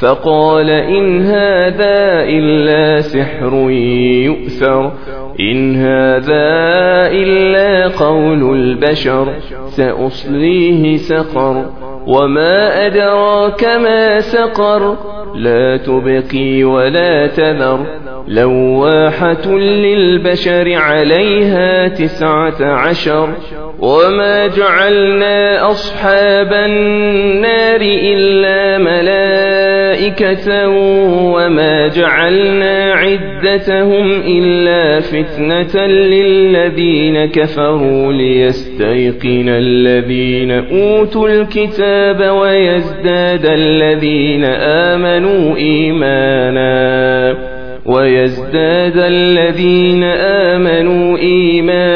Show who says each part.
Speaker 1: فقال إن هذا إلا سحر يؤثر. إن هذا إلا قول البشر سأصليه سقر. وما أدراك ما سقر لا تبقي ولا تذر. لواحة للبشر عليها تسعة عشر. وما جعلنا أصحاب النار إلا ملائكة وما جعلنا عدتهم إلا فتنة للذين كفروا ليستيقن الذين أوتوا الكتاب ويزداد الذين آمنوا إيمانا ويزداد الذين آمنوا إيمانا